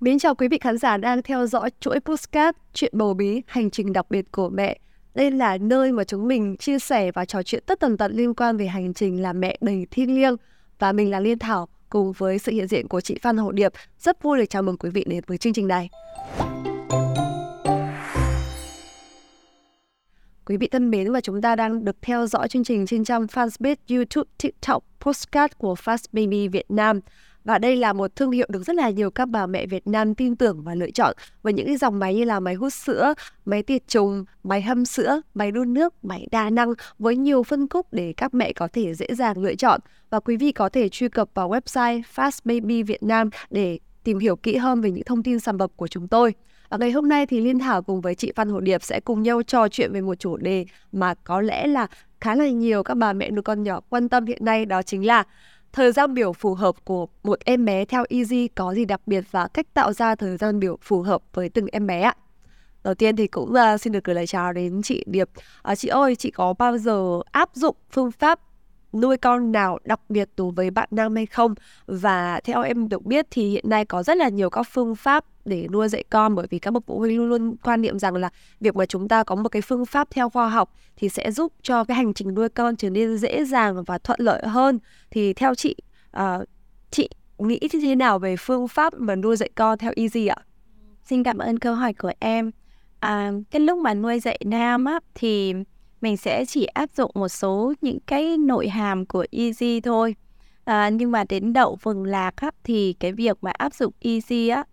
Mến chào quý vị khán giả đang theo dõi chuỗi postcard Chuyện bầu bí, hành trình đặc biệt của mẹ. Đây là nơi mà chúng mình chia sẻ và trò chuyện tất tần tật liên quan về hành trình làm mẹ đầy thiêng liêng. Và mình là Liên Thảo, cùng với sự hiện diện của chị Phan Hậu Điệp. Rất vui được chào mừng quý vị đến với chương trình này. Quý vị thân mến và chúng ta đang được theo dõi chương trình trên trang fanpage, YouTube, TikTok, Postcard của Fast Baby Việt Nam. Và đây là một thương hiệu được rất là nhiều các bà mẹ Việt Nam tin tưởng và lựa chọn với những cái dòng máy như là máy hút sữa, máy tiệt trùng, máy hâm sữa, máy đun nước, máy đa năng với nhiều phân khúc để các mẹ có thể dễ dàng lựa chọn. Và quý vị có thể truy cập vào website Fast Baby Việt Nam để tìm hiểu kỹ hơn về những thông tin sản phẩm của chúng tôi. Và ngày hôm nay thì Liên Thảo cùng với chị Phan Hồ Điệp sẽ cùng nhau trò chuyện về một chủ đề mà có lẽ là khá là nhiều các bà mẹ nuôi con nhỏ quan tâm hiện nay đó chính là thời gian biểu phù hợp của một em bé theo Easy có gì đặc biệt và cách tạo ra thời gian biểu phù hợp với từng em bé ạ. Đầu tiên thì cũng uh, xin được gửi lời chào đến chị Điệp. À, chị ơi, chị có bao giờ áp dụng phương pháp nuôi con nào đặc biệt đối với bạn nam hay không và theo em được biết thì hiện nay có rất là nhiều các phương pháp để nuôi dạy con bởi vì các bậc phụ huynh luôn luôn quan niệm rằng là việc mà chúng ta có một cái phương pháp theo khoa học thì sẽ giúp cho cái hành trình nuôi con trở nên dễ dàng và thuận lợi hơn thì theo chị uh, chị nghĩ như thế nào về phương pháp mà nuôi dạy con theo Easy ạ? Xin cảm ơn câu hỏi của em. À, cái lúc mà nuôi dạy nam á thì mình sẽ chỉ áp dụng một số những cái nội hàm của Easy thôi. À, nhưng mà đến đậu vừng lạc á, thì cái việc mà áp dụng Easy á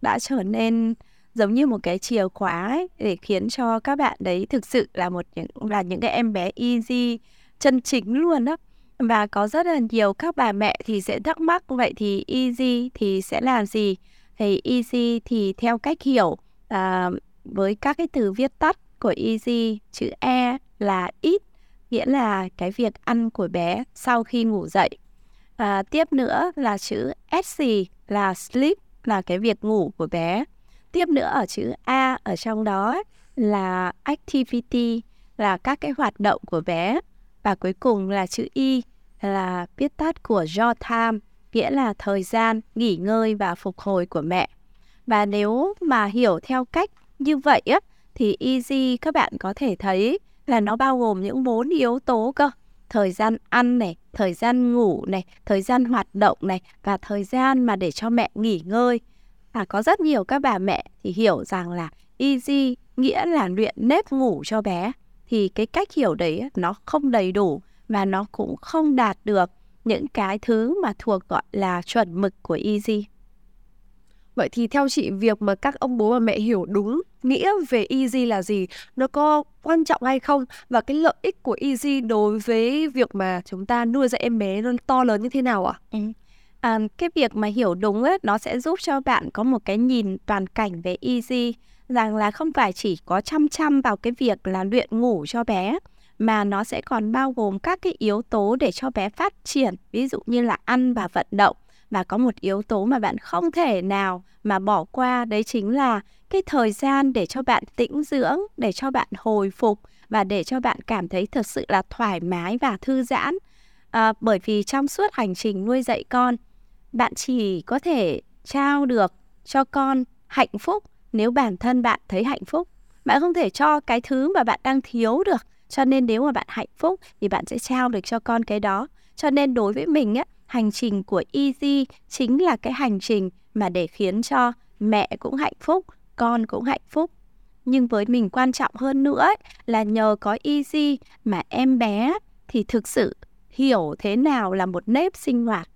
đã trở nên giống như một cái chìa khóa ấy, để khiến cho các bạn đấy thực sự là một những là những cái em bé easy chân chính luôn á và có rất là nhiều các bà mẹ thì sẽ thắc mắc vậy thì easy thì sẽ làm gì thì easy thì theo cách hiểu à, với các cái từ viết tắt của easy chữ e là ít nghĩa là cái việc ăn của bé sau khi ngủ dậy. À, tiếp nữa là chữ sc là sleep là cái việc ngủ của bé. Tiếp nữa ở chữ a ở trong đó là activity là các cái hoạt động của bé. Và cuối cùng là chữ y là viết tắt của your time nghĩa là thời gian nghỉ ngơi và phục hồi của mẹ. Và nếu mà hiểu theo cách như vậy á thì easy các bạn có thể thấy là nó bao gồm những bốn yếu tố cơ. Thời gian ăn này, thời gian ngủ này, thời gian hoạt động này và thời gian mà để cho mẹ nghỉ ngơi. Và có rất nhiều các bà mẹ thì hiểu rằng là easy nghĩa là luyện nếp ngủ cho bé. Thì cái cách hiểu đấy nó không đầy đủ và nó cũng không đạt được những cái thứ mà thuộc, gọi là, chuẩn mực của easy Vậy thì theo chị việc mà các ông bố và mẹ hiểu đúng nghĩa về easy là gì, nó có quan trọng hay không và cái lợi ích của easy đối với việc mà chúng ta nuôi dạy em bé nó to lớn như thế nào ạ? Ừ. À, cái việc mà hiểu đúng ấy, nó sẽ giúp cho bạn có một cái nhìn toàn cảnh về easy rằng là không phải chỉ có chăm chăm vào cái việc là luyện ngủ cho bé mà nó sẽ còn bao gồm các cái yếu tố để cho bé phát triển ví dụ như là ăn và vận động và có một yếu tố mà bạn không thể nào mà bỏ qua đấy chính là cái thời gian để cho bạn tĩnh dưỡng để cho bạn hồi phục và để cho bạn cảm thấy thật sự là thoải mái và thư giãn. À, bởi vì trong suốt hành trình nuôi dạy con bạn chỉ có thể trao được cho con hạnh phúc nếu bản thân bạn thấy hạnh phúc. Bạn không thể cho cái thứ mà bạn đang thiếu được cho nên nếu mà bạn hạnh phúc thì bạn sẽ trao được cho con cái đó. Cho nên đối với mình á hành trình của Easy chính là cái hành trình mà để khiến cho mẹ cũng hạnh phúc, con cũng hạnh phúc. Nhưng với mình quan trọng hơn nữa ấy, là nhờ có Easy mà em bé thì thực sự hiểu thế nào là một nếp sinh hoạt.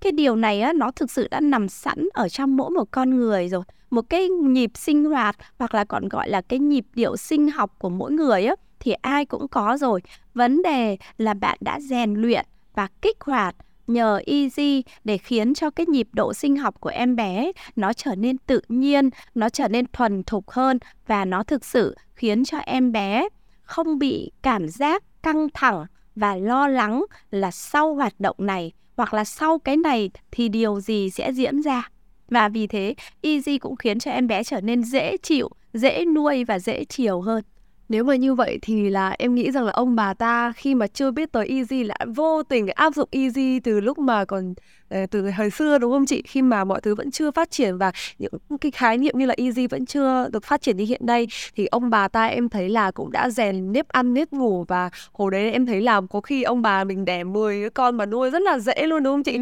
Cái điều này á, nó thực sự đã nằm sẵn ở trong mỗi một con người rồi. Một cái nhịp sinh hoạt hoặc là còn gọi là cái nhịp điệu sinh học của mỗi người á, thì ai cũng có rồi. Vấn đề là bạn đã rèn luyện và kích hoạt nhờ easy để khiến cho cái nhịp độ sinh học của em bé nó trở nên tự nhiên, nó trở nên thuần thục hơn và nó thực sự khiến cho em bé không bị cảm giác căng thẳng và lo lắng là sau hoạt động này hoặc là sau cái này thì điều gì sẽ diễn ra. Và vì thế, Easy cũng khiến cho em bé trở nên dễ chịu, dễ nuôi và dễ chiều hơn. Nếu mà như vậy thì là em nghĩ rằng là ông bà ta khi mà chưa biết tới easy là vô tình áp dụng easy từ lúc mà còn ờ, từ thời xưa đúng không chị? Khi mà mọi thứ vẫn chưa phát triển và những cái khái niệm như là easy vẫn chưa được phát triển như hiện nay thì ông bà ta em thấy là cũng đã rèn nếp ăn nếp ngủ và hồi đấy em thấy là có khi ông bà mình đẻ 10 cái con mà nuôi rất là dễ luôn đúng không chị?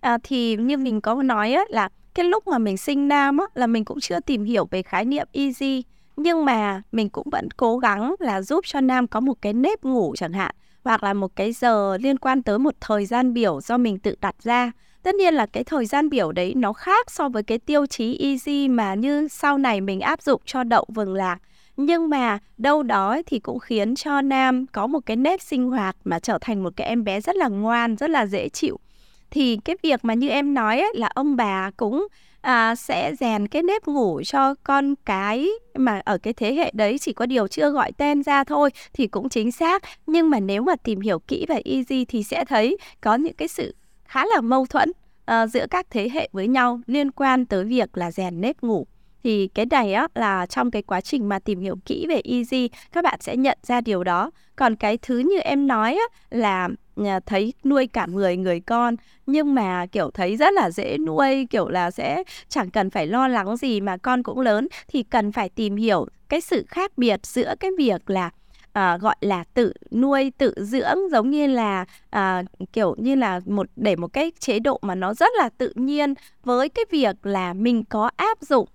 À, thì như mình có nói á, là cái lúc mà mình sinh nam á, là mình cũng chưa tìm hiểu về khái niệm easy nhưng mà mình cũng vẫn cố gắng là giúp cho nam có một cái nếp ngủ chẳng hạn hoặc là một cái giờ liên quan tới một thời gian biểu do mình tự đặt ra. Tất nhiên là cái thời gian biểu đấy nó khác so với cái tiêu chí easy mà như sau này mình áp dụng cho đậu vừng lạc. Nhưng mà đâu đó thì cũng khiến cho nam có một cái nếp sinh hoạt mà trở thành một cái em bé rất là ngoan rất là dễ chịu. Thì cái việc mà như em nói ấy, là ông bà cũng à, sẽ rèn cái nếp ngủ cho con cái mà ở cái thế hệ đấy chỉ có điều chưa gọi tên ra thôi thì cũng chính xác. Nhưng mà nếu mà tìm hiểu kỹ về easy thì sẽ thấy có những cái sự khá là mâu thuẫn uh, giữa các thế hệ với nhau liên quan tới việc là rèn nếp ngủ thì cái này á là trong cái quá trình mà tìm hiểu kỹ về easy các bạn sẽ nhận ra điều đó. Còn cái thứ như em nói á là à, thấy nuôi cả người người con nhưng mà kiểu thấy rất là dễ nuôi kiểu là sẽ chẳng cần phải lo lắng gì mà con cũng lớn thì cần phải tìm hiểu cái sự khác biệt giữa cái việc là à, gọi là tự nuôi tự dưỡng giống như là à, kiểu như là một để một cái chế độ mà nó rất là tự nhiên với cái việc là mình có áp dụng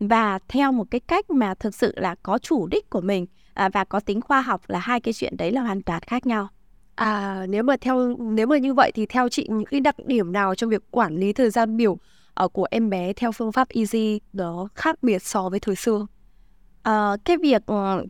và theo một cái cách mà thực sự là có chủ đích của mình à, và có tính khoa học là hai cái chuyện đấy là hoàn toàn khác nhau. À nếu mà theo nếu mà như vậy thì theo chị những cái đặc điểm nào trong việc quản lý thời gian biểu uh, của em bé theo phương pháp easy nó khác biệt so với thời xưa? À, cái việc ờ,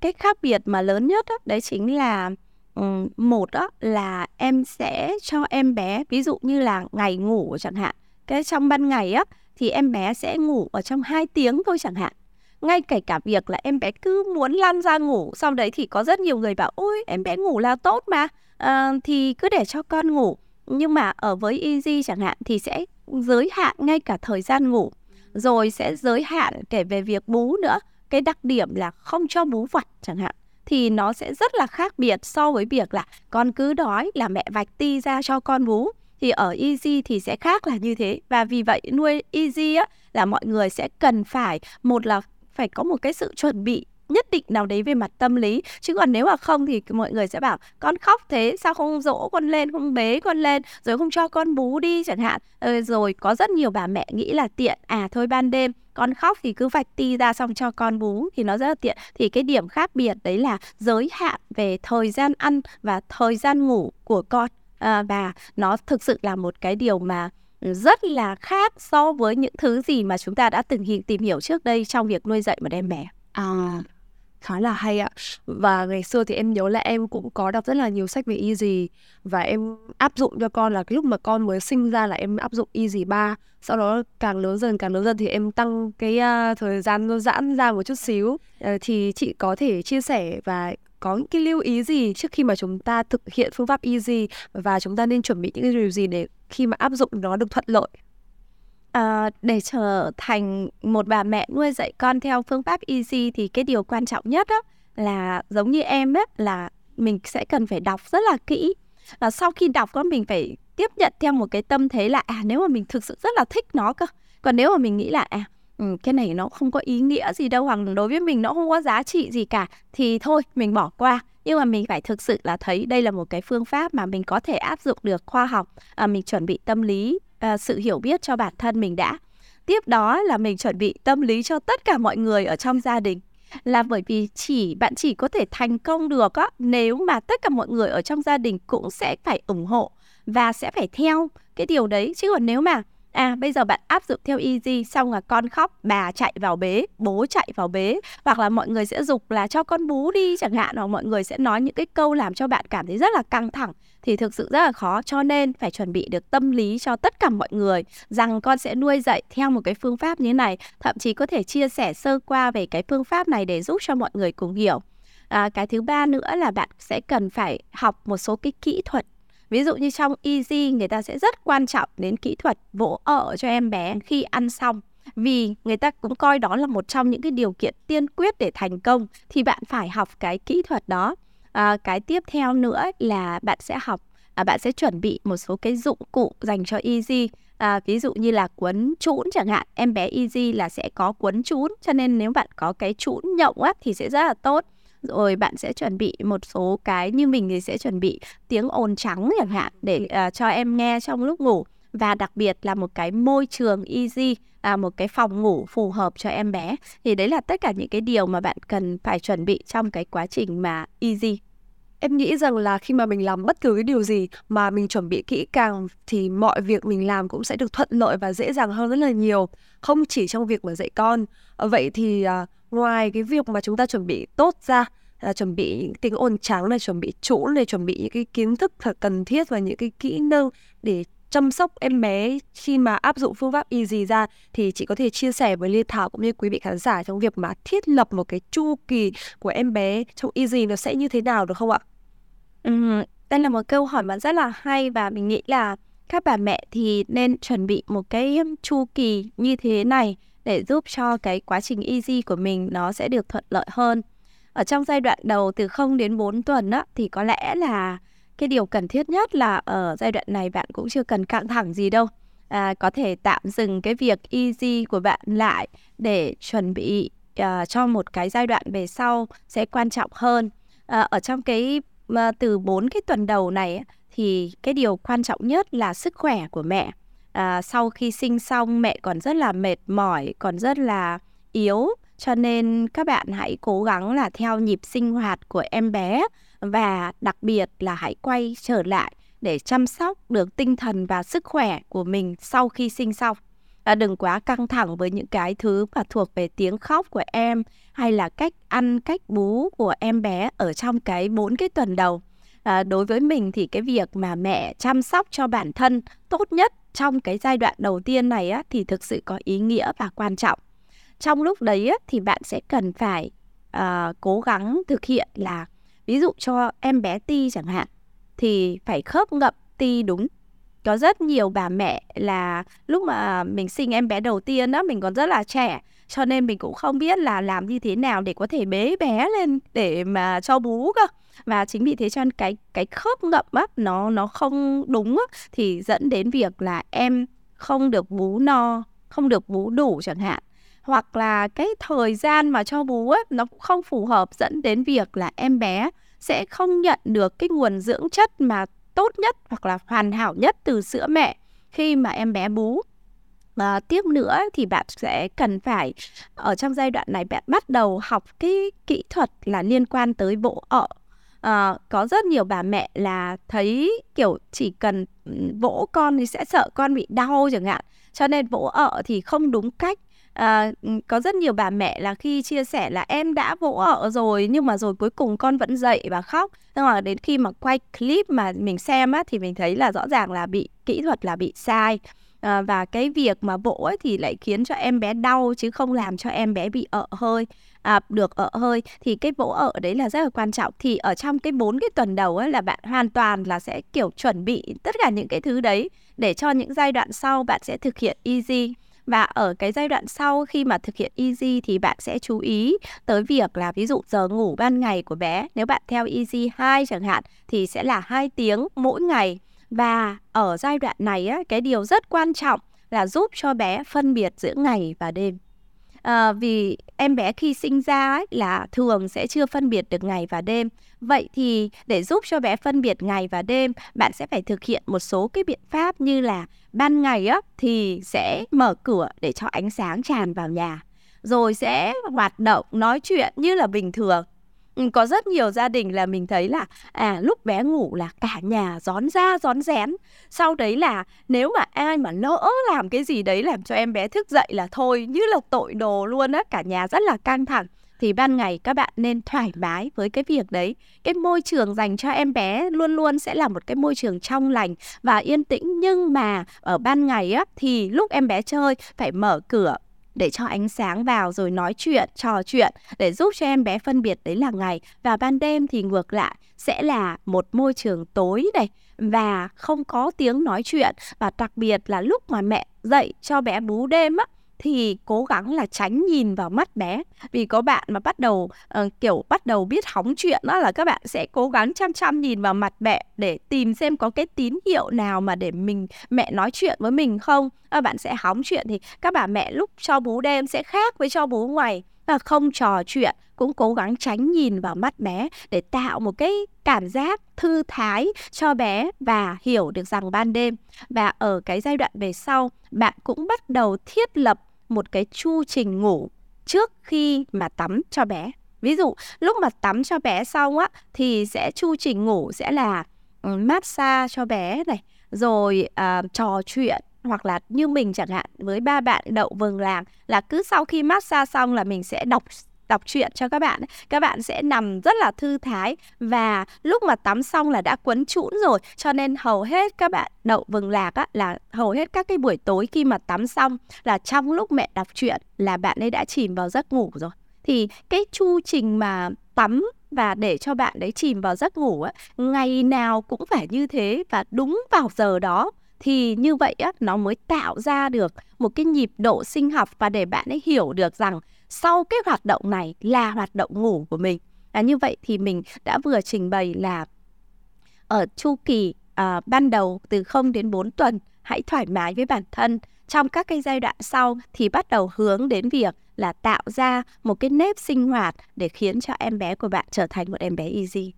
cái khác biệt mà lớn nhất đó, đấy chính là um, một đó là em sẽ cho em bé ví dụ như là ngày ngủ chẳng hạn cái trong ban ngày á thì em bé sẽ ngủ ở trong 2 tiếng thôi chẳng hạn. Ngay kể cả việc là em bé cứ muốn lăn ra ngủ sau đấy thì có rất nhiều người bảo ôi em bé ngủ là tốt mà à, thì cứ để cho con ngủ. Nhưng mà ở với easy chẳng hạn thì sẽ giới hạn ngay cả thời gian ngủ rồi sẽ giới hạn kể về việc bú nữa. Cái đặc điểm là không cho bú vặt chẳng hạn thì nó sẽ rất là khác biệt so với việc là con cứ đói là mẹ vạch ti ra cho con bú thì ở easy thì sẽ khác là như thế. Và vì vậy nuôi easy á, là mọi người sẽ cần phải, một là phải có một cái sự chuẩn bị nhất định nào đấy về mặt tâm lý. Chứ còn nếu mà không thì mọi người sẽ bảo, con khóc thế, sao không dỗ con lên, không bế con lên, rồi không cho con bú đi chẳng hạn. Ờ, rồi có rất nhiều bà mẹ nghĩ là tiện à thôi ban đêm, con khóc thì cứ vạch ti ra xong cho con bú thì nó rất là tiện. Thì cái điểm khác biệt đấy là giới hạn về thời gian ăn và thời gian ngủ của con à, và nó thực sự là một cái điều mà ừ, rất là khác so với những thứ gì mà chúng ta đã từng tìm hiểu trước đây trong việc nuôi dạy một em bé. À, khá là hay ạ. Và ngày xưa thì em nhớ là em cũng có đọc rất là nhiều sách về easy và em áp dụng cho con là cái lúc mà con mới sinh ra là em áp dụng easy 3. Sau đó càng lớn dần càng lớn dần thì em tăng cái uh, thời gian nó giãn ra một chút xíu. Uh, thì chị có thể chia sẻ và có những cái lưu ý gì trước khi mà chúng ta thực hiện phương pháp easy và chúng ta nên chuẩn bị những cái điều gì để khi mà áp dụng nó được thuận lợi? À, để trở thành một bà mẹ nuôi dạy con theo phương pháp easy thì cái điều quan trọng nhất đó là giống như em ấy là mình sẽ cần phải đọc rất là kỹ. Và sau khi đọc con mình phải tiếp nhận theo một cái tâm thế là à nếu mà mình thực sự rất là thích nó cơ. Còn nếu mà mình nghĩ là à ừ, cái này nó không có ý nghĩa gì đâu hoặc đối với mình nó không có giá trị gì cả thì thôi mình bỏ qua. Nhưng mà mình phải thực sự là thấy đây là một cái phương pháp mà mình có thể áp dụng được khoa học à, mình chuẩn bị tâm lý à, sự hiểu biết cho bản thân mình đã. Tiếp đó là mình chuẩn bị tâm lý cho tất cả mọi người ở trong gia đình. Là bởi vì chỉ bạn chỉ có thể thành công được á nếu mà tất cả mọi người ở trong gia đình cũng sẽ phải ủng hộ và sẽ phải theo cái điều đấy. Chứ còn nếu mà À bây giờ bạn áp dụng theo easy xong là con khóc bà chạy vào bế, bố chạy vào bế. Hoặc là mọi người sẽ dục là cho con bú đi chẳng hạn hoặc mọi người sẽ nói những cái câu làm cho bạn cảm thấy rất là căng thẳng. Thì thực sự rất là khó cho nên phải chuẩn bị được tâm lý cho tất cả mọi người rằng con sẽ nuôi dạy theo một cái phương pháp như này. Thậm chí có thể chia sẻ sơ qua về cái phương pháp này để giúp cho mọi người cùng hiểu. À, cái thứ ba nữa là bạn sẽ cần phải học một số cái kỹ thuật ví dụ như trong easy người ta sẽ rất quan trọng đến kỹ thuật vỗ ở cho em bé khi ăn xong. Vì người ta cũng coi đó là một trong những cái điều kiện tiên quyết để thành công thì bạn phải học cái kỹ thuật đó. À, cái tiếp theo nữa là bạn sẽ học à, bạn sẽ chuẩn bị một số cái dụng cụ dành cho easy à, ví dụ như là cuốn trũn chẳng hạn. Em bé easy là sẽ có cuốn trũn cho nên nếu bạn có cái trũn nhộng á thì sẽ rất là tốt rồi bạn sẽ chuẩn bị một số cái như mình thì sẽ chuẩn bị tiếng ồn trắng chẳng hạn để uh, cho em nghe trong lúc ngủ. Và đặc biệt là một cái môi trường easy à, một cái phòng ngủ phù hợp cho em bé. Thì đấy là tất cả những cái điều mà bạn cần phải chuẩn bị trong cái quá trình mà easy. Em nghĩ rằng là khi mà mình làm bất cứ cái điều gì mà mình chuẩn bị kỹ càng thì mọi việc mình làm cũng sẽ được thuận lợi và dễ dàng hơn rất là nhiều, không chỉ trong việc mà dạy con. Vậy thì à, ngoài cái việc mà chúng ta chuẩn bị tốt ra là chuẩn bị những tiếng ồn trắng này, chuẩn bị chỗ này, chuẩn bị những cái kiến thức thật cần thiết và những cái kỹ năng để chăm sóc em bé khi mà áp dụng phương pháp easy ra thì chị có thể chia sẻ với Lê Thảo cũng như quý vị khán giả trong việc mà thiết lập một cái chu kỳ của em bé trong easy nó sẽ như thế nào được không ạ? Ừ, đây là một câu hỏi mà rất là hay và mình nghĩ là các bà mẹ thì nên chuẩn bị một cái chu kỳ như thế này để giúp cho cái quá trình easy của mình nó sẽ được thuận lợi hơn. Ở trong giai đoạn đầu từ 0 đến 4 tuần á, thì có lẽ là cái điều cần thiết nhất là ở giai đoạn này bạn cũng chưa cần căng thẳng gì đâu. À, có thể tạm dừng cái việc easy của bạn lại để chuẩn bị uh, cho một cái giai đoạn về sau sẽ quan trọng hơn. À, ở trong cái uh, từ 4 cái tuần đầu này thì cái điều quan trọng nhất là sức khỏe của mẹ. À, sau khi sinh xong mẹ còn rất là mệt mỏi, còn rất là yếu cho nên các bạn hãy cố gắng là theo nhịp sinh hoạt của em bé và đặc biệt là hãy quay trở lại để chăm sóc được tinh thần và sức khỏe của mình sau khi sinh xong. À, đừng quá căng thẳng với những cái thứ mà thuộc về tiếng khóc của em hay là cách ăn, cách bú của em bé ở trong cái bốn cái tuần đầu. À, đối với mình thì cái việc mà mẹ chăm sóc cho bản thân tốt nhất trong cái giai đoạn đầu tiên này á, thì thực sự có ý nghĩa và quan trọng. Trong lúc đấy á, thì bạn sẽ cần phải à, cố gắng thực hiện là ví dụ cho em bé ti chẳng hạn thì phải khớp ngậm ti đúng có rất nhiều bà mẹ là lúc mà mình sinh em bé đầu tiên đó mình còn rất là trẻ cho nên mình cũng không biết là làm như thế nào để có thể bế bé lên để mà cho bú cơ. Và chính vì thế cho nên cái cái khớp ngậm á nó nó không đúng á, thì dẫn đến việc là em không được bú no không được bú đủ chẳng hạn. Hoặc là cái thời gian mà cho bú ấy nó cũng không phù hợp dẫn đến việc là em bé sẽ không nhận được cái nguồn dưỡng chất mà tốt nhất hoặc là hoàn hảo nhất từ sữa mẹ khi mà em bé bú và tiếp nữa thì bạn sẽ cần phải ở trong giai đoạn này bạn bắt đầu học cái kỹ thuật là liên quan tới vỗ ợ à, có rất nhiều bà mẹ là thấy kiểu chỉ cần vỗ con thì sẽ sợ con bị đau chẳng hạn. Cho nên vỗ ợ thì không đúng cách. À, có rất nhiều bà mẹ là khi chia sẻ là em đã vỗ ở rồi nhưng mà rồi cuối cùng con vẫn dậy và khóc. Nhưng mà đến khi mà quay clip mà mình xem á thì mình thấy là rõ ràng là bị kỹ thuật là bị sai à, và cái việc mà vỗ ấy thì lại khiến cho em bé đau chứ không làm cho em bé bị ợ hơi. À, được ợ hơi thì cái vỗ ợ đấy là rất là quan trọng. Thì ở trong cái bốn cái tuần đầu ấy là bạn hoàn toàn là sẽ kiểu chuẩn bị tất cả những cái thứ đấy để cho những giai đoạn sau bạn sẽ thực hiện easy. Và ở cái giai đoạn sau khi mà thực hiện easy thì bạn sẽ chú ý tới việc là ví dụ giờ ngủ ban ngày của bé nếu bạn theo easy 2 chẳng hạn thì sẽ là 2 tiếng mỗi ngày và ở giai đoạn này á, cái điều rất quan trọng là giúp cho bé phân biệt giữa ngày và đêm. À, vì em bé khi sinh ra ấy, là thường sẽ chưa phân biệt được ngày và đêm. Vậy thì để giúp cho bé phân biệt ngày và đêm bạn sẽ phải thực hiện một số cái biện pháp như là ban ngày á thì sẽ mở cửa để cho ánh sáng tràn vào nhà. Rồi sẽ hoạt động nói chuyện như là bình thường. Ừ, có rất nhiều gia đình là mình thấy là à lúc bé ngủ là cả nhà rón ra rón rén. Sau đấy là nếu mà ai mà lỡ làm cái gì đấy làm cho em bé thức dậy là thôi, như là tội đồ luôn á, cả nhà rất là căng thẳng. Thì ban ngày các bạn nên thoải mái với cái việc đấy. Cái môi trường dành cho em bé luôn luôn sẽ là một cái môi trường trong lành và yên tĩnh. Nhưng mà ở ban ngày á, thì lúc em bé chơi phải mở cửa để cho ánh sáng vào rồi nói chuyện, trò chuyện để giúp cho em bé phân biệt đấy là ngày. Và ban đêm thì ngược lại sẽ là một môi trường tối này và không có tiếng nói chuyện. Và đặc biệt là lúc mà mẹ dậy cho bé bú đêm á thì cố gắng là tránh nhìn vào mắt bé. Vì có bạn mà bắt đầu uh, kiểu bắt đầu biết hóng chuyện đó là các bạn sẽ cố gắng chăm chăm nhìn vào mặt mẹ để tìm xem có cái tín hiệu nào mà để mình mẹ nói chuyện với mình không. À, bạn sẽ hóng chuyện thì các bà mẹ lúc cho bú đêm sẽ khác với cho bú ngoài. Là không trò chuyện cũng cố gắng tránh nhìn vào mắt bé để tạo một cái cảm giác thư thái cho bé và hiểu được rằng ban đêm. Và ở cái giai đoạn về sau bạn cũng bắt đầu thiết lập một cái chu trình ngủ trước khi mà tắm cho bé. Ví dụ lúc mà tắm cho bé xong á thì sẽ chu trình ngủ sẽ là ừ, massage cho bé này rồi uh, trò chuyện hoặc là như mình chẳng hạn với ba bạn đậu vừng làng là cứ sau khi massage xong là mình sẽ đọc đọc truyện cho các bạn các bạn sẽ nằm rất là thư thái và lúc mà tắm xong là đã quấn trũn rồi cho nên hầu hết các bạn đậu vừng lạc á, là hầu hết các cái buổi tối khi mà tắm xong là trong lúc mẹ đọc truyện là bạn ấy đã chìm vào giấc ngủ rồi. Thì cái chu trình mà tắm và để cho bạn đấy chìm vào giấc ngủ á, ngày nào cũng phải như thế và đúng vào giờ đó thì như vậy á nó mới tạo ra được một cái nhịp độ sinh học và để bạn ấy hiểu được rằng sau cái hoạt động này là hoạt động ngủ của mình. À, như vậy thì mình đã vừa trình bày là ở chu kỳ à, ban đầu từ 0 đến 4 tuần hãy thoải mái với bản thân. Trong các cái giai đoạn sau thì bắt đầu hướng đến việc là tạo ra một cái nếp sinh hoạt để khiến cho em bé của bạn trở thành một em bé easy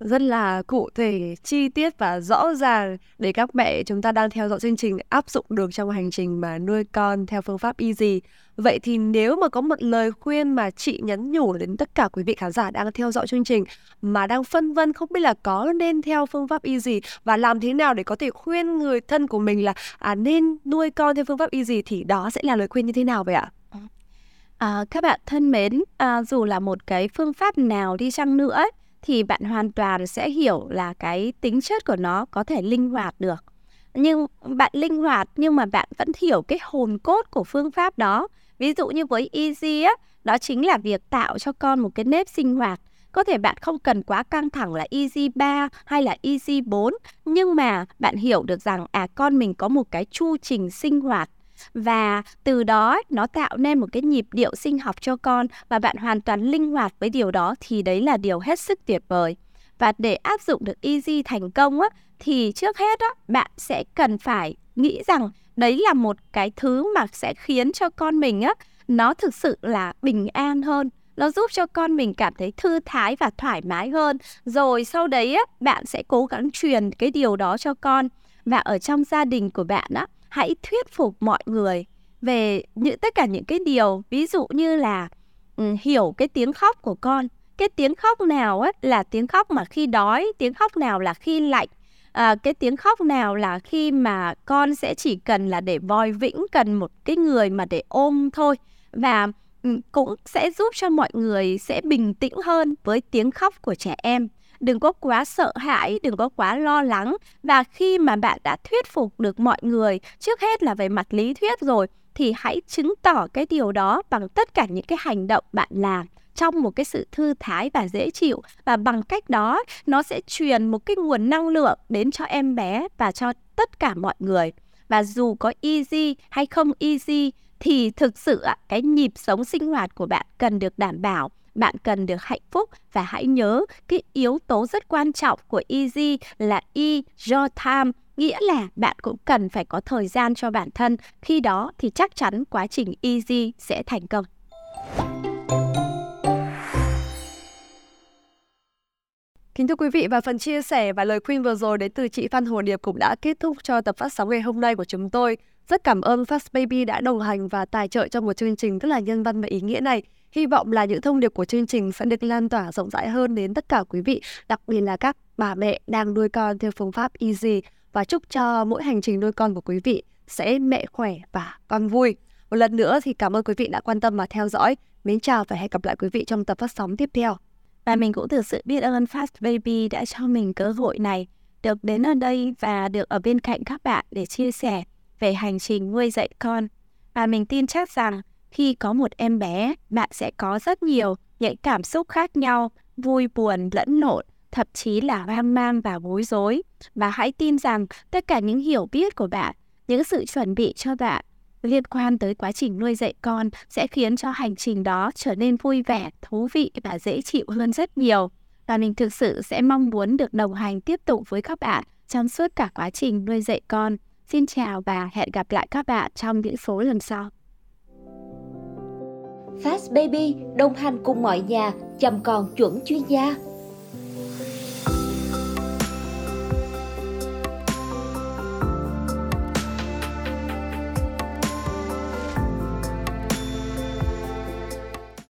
rất là cụ thể, chi tiết và rõ ràng để các mẹ chúng ta đang theo dõi chương trình áp dụng được trong hành trình mà nuôi con theo phương pháp easy. Vậy thì nếu mà có một lời khuyên mà chị nhắn nhủ đến tất cả quý vị khán giả đang theo dõi chương trình mà đang phân vân không biết là có nên theo phương pháp easy và làm thế nào để có thể khuyên người thân của mình là à, nên nuôi con theo phương pháp easy thì đó sẽ là lời khuyên như thế nào vậy ạ? À, à các bạn thân mến, à, dù là một cái phương pháp nào đi chăng nữa ấy, thì bạn hoàn toàn sẽ hiểu là cái tính chất của nó có thể linh hoạt được. Nhưng bạn linh hoạt nhưng mà bạn vẫn hiểu cái hồn cốt của phương pháp đó. Ví dụ như với easy á, đó chính là việc tạo cho con một cái nếp sinh hoạt. Có thể bạn không cần quá căng thẳng là easy 3 hay là easy 4 nhưng mà bạn hiểu được rằng à con mình có một cái chu trình sinh hoạt và từ đó nó tạo nên một cái nhịp điệu sinh học cho con và bạn hoàn toàn linh hoạt với điều đó thì đấy là điều hết sức tuyệt vời. Và để áp dụng được easy thành công á, thì trước hết á, bạn sẽ cần phải nghĩ rằng đấy là một cái thứ mà sẽ khiến cho con mình á, nó thực sự là bình an hơn. Nó giúp cho con mình cảm thấy thư thái và thoải mái hơn. Rồi sau đấy á, bạn sẽ cố gắng truyền cái điều đó cho con. Và ở trong gia đình của bạn á hãy thuyết phục mọi người về những tất cả những cái điều ví dụ như là um, hiểu cái tiếng khóc của con. Cái tiếng khóc nào á là tiếng khóc mà khi đói tiếng khóc nào là khi lạnh à, cái tiếng khóc nào là khi mà con sẽ chỉ cần là để voi vĩnh cần một cái người mà để ôm thôi. Và ừ, cũng sẽ giúp cho mọi người sẽ bình tĩnh hơn với tiếng khóc của trẻ em đừng có quá sợ hãi, đừng có quá lo lắng. Và khi mà bạn đã thuyết phục được mọi người, trước hết là về mặt lý thuyết rồi, thì hãy chứng tỏ cái điều đó bằng tất cả những cái hành động bạn làm trong một cái sự thư thái và dễ chịu. Và bằng cách đó, nó sẽ truyền một cái nguồn năng lượng đến cho em bé và cho tất cả mọi người. Và dù có easy hay không easy, thì thực sự cái nhịp sống sinh hoạt của bạn cần được đảm bảo bạn cần được hạnh phúc và hãy nhớ cái yếu tố rất quan trọng của easy là e your time. Nghĩa là bạn cũng cần phải có thời gian cho bản thân. Khi đó thì chắc chắn quá trình easy sẽ thành công. Kính thưa quý vị, và phần chia sẻ và lời khuyên vừa rồi đến từ chị Phan Hồ Điệp cũng đã kết thúc cho tập phát sóng ngày hôm nay của chúng tôi. Rất cảm ơn Fast Baby đã đồng hành và tài trợ cho một chương trình rất là nhân văn và ý nghĩa này. Hy vọng là những thông điệp của chương trình sẽ được lan tỏa rộng rãi hơn đến tất cả quý vị, đặc biệt là các bà mẹ đang nuôi con theo phương pháp easy và chúc cho mỗi hành trình nuôi con của quý vị sẽ mẹ khỏe và con vui. Một lần nữa thì cảm ơn quý vị đã quan tâm và theo dõi. Mến chào và hẹn gặp lại quý vị trong tập phát sóng tiếp theo. Và mình cũng thực sự biết ơn Fast Baby đã cho mình cơ hội này được đến ở đây và được ở bên cạnh các bạn để chia sẻ về hành trình nuôi dạy con. Và mình tin chắc rằng khi có một em bé, bạn sẽ có rất nhiều những cảm xúc khác nhau, vui buồn lẫn lộn, thậm chí là hoang mang và bối rối. Và hãy tin rằng tất cả những hiểu biết của bạn, những sự chuẩn bị cho bạn liên quan tới quá trình nuôi dạy con sẽ khiến cho hành trình đó trở nên vui vẻ, thú vị và dễ chịu hơn rất nhiều. Và mình thực sự sẽ mong muốn được đồng hành tiếp tục với các bạn trong suốt cả quá trình nuôi dạy con. Xin chào và hẹn gặp lại các bạn trong những số lần sau. Fast Baby, đồng hành cùng mọi nhà, chăm con chuẩn chuyên gia.